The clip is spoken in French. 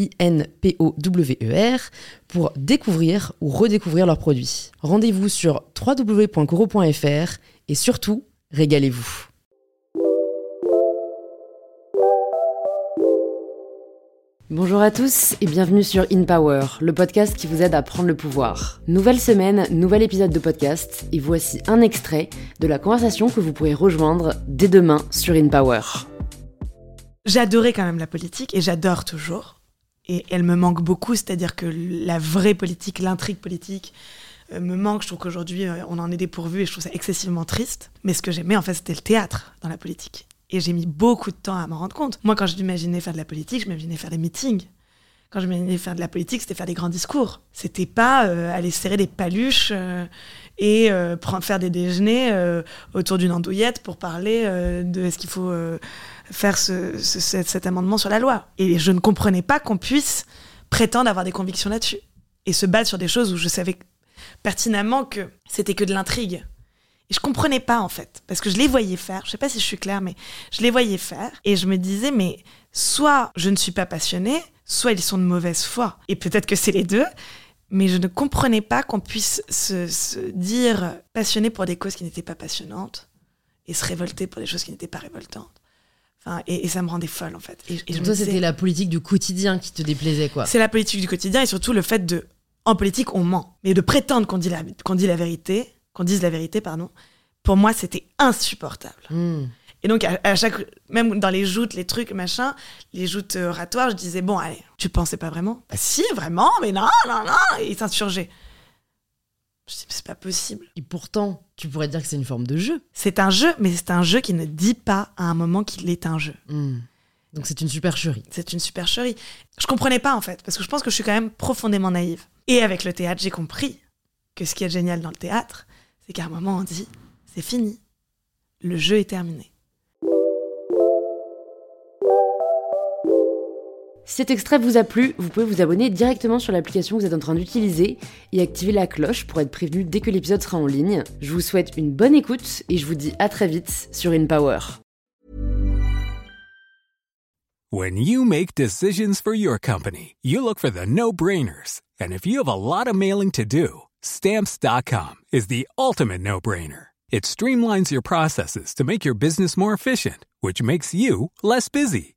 I-N-P-O-W-E-R, pour découvrir ou redécouvrir leurs produits. Rendez-vous sur www.coro.fr et surtout, régalez-vous. Bonjour à tous et bienvenue sur In Power, le podcast qui vous aide à prendre le pouvoir. Nouvelle semaine, nouvel épisode de podcast et voici un extrait de la conversation que vous pourrez rejoindre dès demain sur In Power. J'adorais quand même la politique et j'adore toujours et elle me manque beaucoup, c'est-à-dire que la vraie politique, l'intrigue politique euh, me manque. Je trouve qu'aujourd'hui, euh, on en est dépourvu et je trouve ça excessivement triste. Mais ce que j'aimais, en fait, c'était le théâtre dans la politique. Et j'ai mis beaucoup de temps à m'en rendre compte. Moi, quand j'imaginais faire de la politique, je m'imaginais faire des meetings. Quand je m'imaginais faire de la politique, c'était faire des grands discours. C'était pas euh, aller serrer des paluches et prendre, faire des déjeuners autour d'une andouillette pour parler de est-ce qu'il faut faire ce, cet amendement sur la loi. Et je ne comprenais pas qu'on puisse prétendre avoir des convictions là-dessus. Et se battre sur des choses où je savais pertinemment que c'était que de l'intrigue. Et je comprenais pas en fait, parce que je les voyais faire, je sais pas si je suis claire, mais je les voyais faire, et je me disais, mais soit je ne suis pas passionnée, soit ils sont de mauvaise foi. Et peut-être que c'est les deux, mais je ne comprenais pas qu'on puisse se, se, dire passionné pour des causes qui n'étaient pas passionnantes, et se révolter pour des choses qui n'étaient pas révoltantes et, ça me rendait folle en fait. Et, toi, c'était la politique du quotidien qui te déplaisait quoi C'est la politique du quotidien et surtout le fait de, en politique, on ment, mais de prétendre qu'on dit la, qu'on dit la vérité, qu'on dise la vérité, pardon. Pour moi, c'était insupportable. Hmm. Et donc à, chaque, même dans les joutes, les trucs, machin, les joutes oratoires, je disais bon, allez, tu pensais pas vraiment? Bah si, vraiment, mais non, non, non. Et ils s'insurgeaient. C'est pas possible. Et pourtant, tu pourrais dire que c'est une forme de jeu. C'est un jeu, mais c'est un jeu qui ne dit pas à un moment qu'il est un jeu. Hmm. Donc c'est une supercherie. C'est une supercherie. Je comprenais pas en fait, parce que je pense que je suis quand même profondément naïve. Et avec le théâtre, j'ai compris que ce qui est génial dans le théâtre, c'est qu'à un moment on dit c'est fini, le jeu est terminé. Si cet extrait vous a plu, vous pouvez vous abonner directement sur l'application que vous êtes en train d'utiliser et activer la cloche pour être prévenu dès que l'épisode sera en ligne. Je vous souhaite une bonne écoute et je vous dis à très vite sur InPower. When you make decisions for your company, you look for the no-brainers. And if you have a lot of mailing to do, stamps.com is the ultimate no-brainer. It streamlines your processes to make your business more efficient, which makes you less busy.